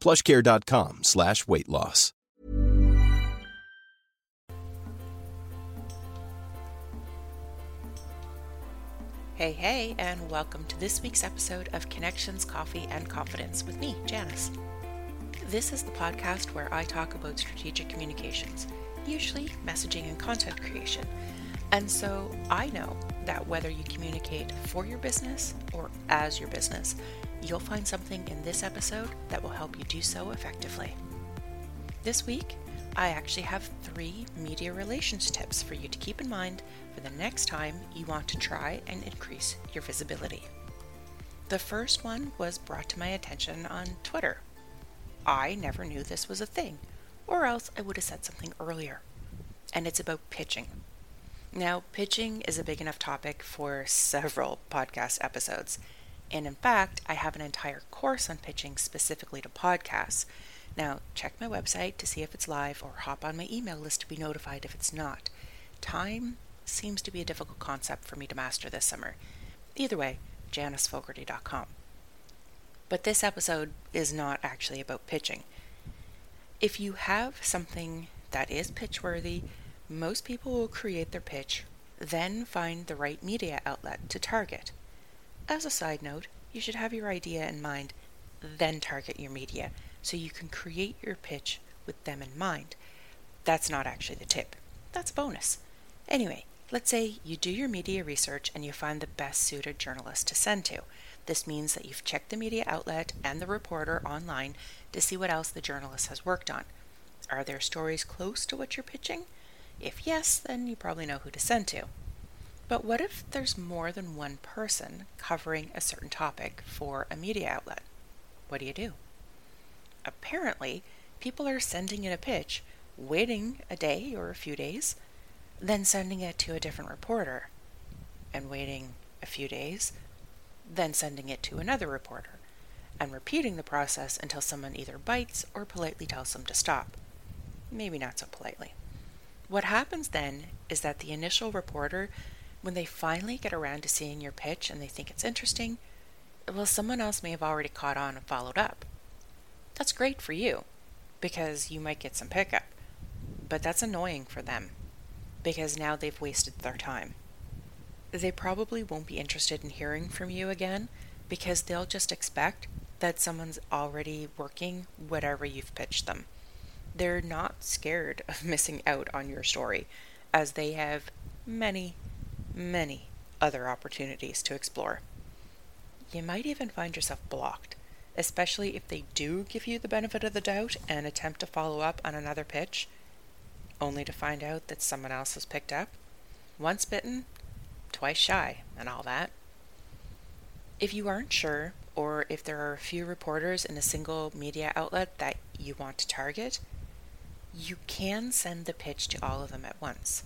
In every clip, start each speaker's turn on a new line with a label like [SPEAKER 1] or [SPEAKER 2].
[SPEAKER 1] Plushcare.com slash weight loss.
[SPEAKER 2] Hey, hey, and welcome to this week's episode of Connections, Coffee, and Confidence with me, Janice. This is the podcast where I talk about strategic communications, usually messaging and content creation. And so I know that whether you communicate for your business or as your business, you'll find something in this episode that will help you do so effectively. This week, I actually have three media relations tips for you to keep in mind for the next time you want to try and increase your visibility. The first one was brought to my attention on Twitter. I never knew this was a thing, or else I would have said something earlier. And it's about pitching. Now, pitching is a big enough topic for several podcast episodes. And in fact, I have an entire course on pitching specifically to podcasts. Now, check my website to see if it's live or hop on my email list to be notified if it's not. Time seems to be a difficult concept for me to master this summer. Either way, janicefogarty.com. But this episode is not actually about pitching. If you have something that is pitch worthy, most people will create their pitch, then find the right media outlet to target. As a side note, you should have your idea in mind, then target your media so you can create your pitch with them in mind. That's not actually the tip, that's a bonus. Anyway, let's say you do your media research and you find the best suited journalist to send to. This means that you've checked the media outlet and the reporter online to see what else the journalist has worked on. Are there stories close to what you're pitching? If yes, then you probably know who to send to. But what if there's more than one person covering a certain topic for a media outlet? What do you do? Apparently, people are sending in a pitch, waiting a day or a few days, then sending it to a different reporter, and waiting a few days, then sending it to another reporter, and repeating the process until someone either bites or politely tells them to stop. Maybe not so politely. What happens then is that the initial reporter, when they finally get around to seeing your pitch and they think it's interesting, well, someone else may have already caught on and followed up. That's great for you, because you might get some pickup, but that's annoying for them, because now they've wasted their time they probably won't be interested in hearing from you again because they'll just expect that someone's already working whatever you've pitched them. They're not scared of missing out on your story as they have many, many other opportunities to explore. You might even find yourself blocked, especially if they do give you the benefit of the doubt and attempt to follow up on another pitch, only to find out that someone else has picked up. Once bitten, twice shy, and all that. If you aren't sure, or if there are a few reporters in a single media outlet that you want to target, you can send the pitch to all of them at once.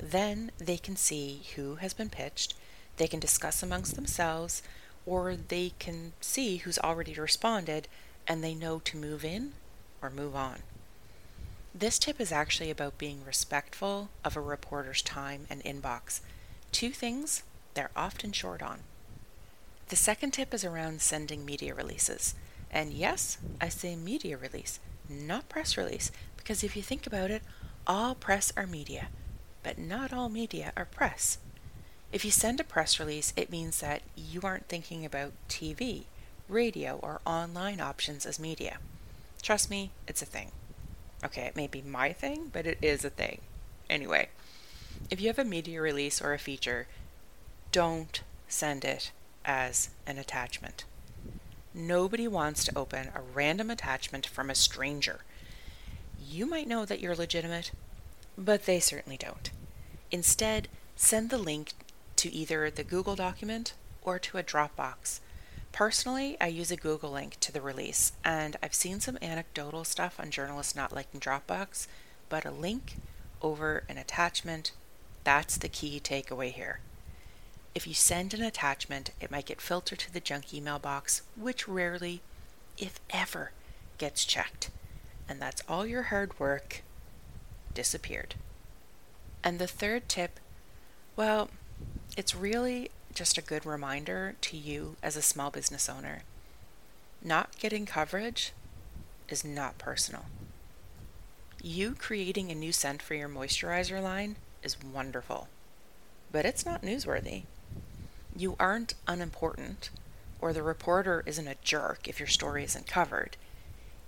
[SPEAKER 2] Then they can see who has been pitched, they can discuss amongst themselves, or they can see who's already responded and they know to move in or move on. This tip is actually about being respectful of a reporter's time and inbox. Two things they're often short on. The second tip is around sending media releases. And yes, I say media release, not press release, because if you think about it, all press are media, but not all media are press. If you send a press release, it means that you aren't thinking about TV, radio, or online options as media. Trust me, it's a thing. Okay, it may be my thing, but it is a thing. Anyway, if you have a media release or a feature, don't send it as an attachment. Nobody wants to open a random attachment from a stranger. You might know that you're legitimate, but they certainly don't. Instead, send the link to either the Google document or to a Dropbox. Personally, I use a Google link to the release, and I've seen some anecdotal stuff on journalists not liking Dropbox, but a link over an attachment, that's the key takeaway here. If you send an attachment, it might get filtered to the junk email box, which rarely, if ever, gets checked. And that's all your hard work disappeared. And the third tip, well, it's really just a good reminder to you as a small business owner. Not getting coverage is not personal. You creating a new scent for your moisturizer line is wonderful, but it's not newsworthy. You aren't unimportant, or the reporter isn't a jerk if your story isn't covered.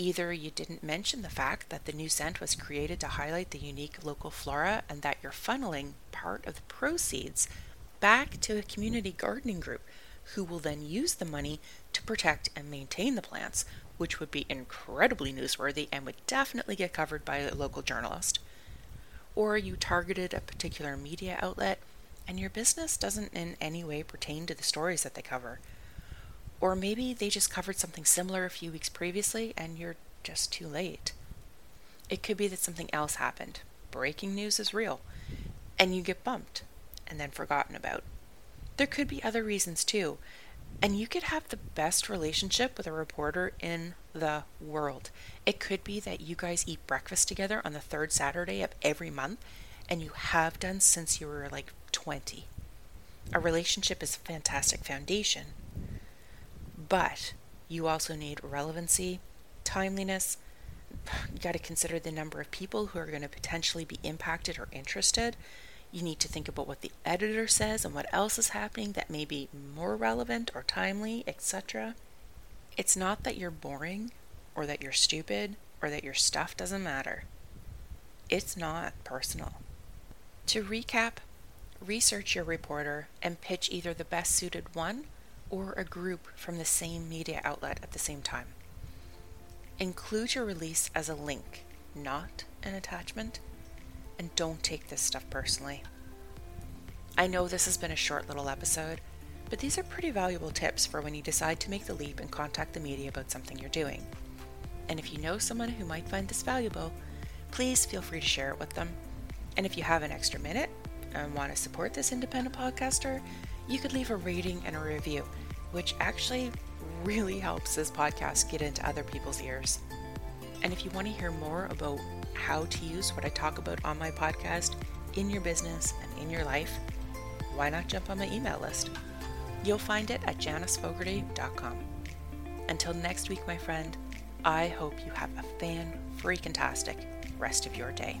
[SPEAKER 2] Either you didn't mention the fact that the new scent was created to highlight the unique local flora and that you're funneling part of the proceeds back to a community gardening group who will then use the money to protect and maintain the plants, which would be incredibly newsworthy and would definitely get covered by a local journalist. Or you targeted a particular media outlet and your business doesn't in any way pertain to the stories that they cover. Or maybe they just covered something similar a few weeks previously and you're just too late. It could be that something else happened. Breaking news is real. And you get bumped and then forgotten about. There could be other reasons too. And you could have the best relationship with a reporter in the world. It could be that you guys eat breakfast together on the third Saturday of every month, and you have done since you were like 20. A relationship is a fantastic foundation, but you also need relevancy, timeliness. You got to consider the number of people who are going to potentially be impacted or interested. You need to think about what the editor says and what else is happening that may be more relevant or timely, etc. It's not that you're boring or that you're stupid or that your stuff doesn't matter. It's not personal. To recap, research your reporter and pitch either the best suited one or a group from the same media outlet at the same time. Include your release as a link, not an attachment, and don't take this stuff personally. I know this has been a short little episode, but these are pretty valuable tips for when you decide to make the leap and contact the media about something you're doing. And if you know someone who might find this valuable, please feel free to share it with them. And if you have an extra minute and want to support this independent podcaster, you could leave a rating and a review, which actually really helps this podcast get into other people's ears. And if you want to hear more about how to use what I talk about on my podcast in your business and in your life, why not jump on my email list? You'll find it at janicefogarty.com. Until next week, my friend, I hope you have a fan freaking tastic rest of your day.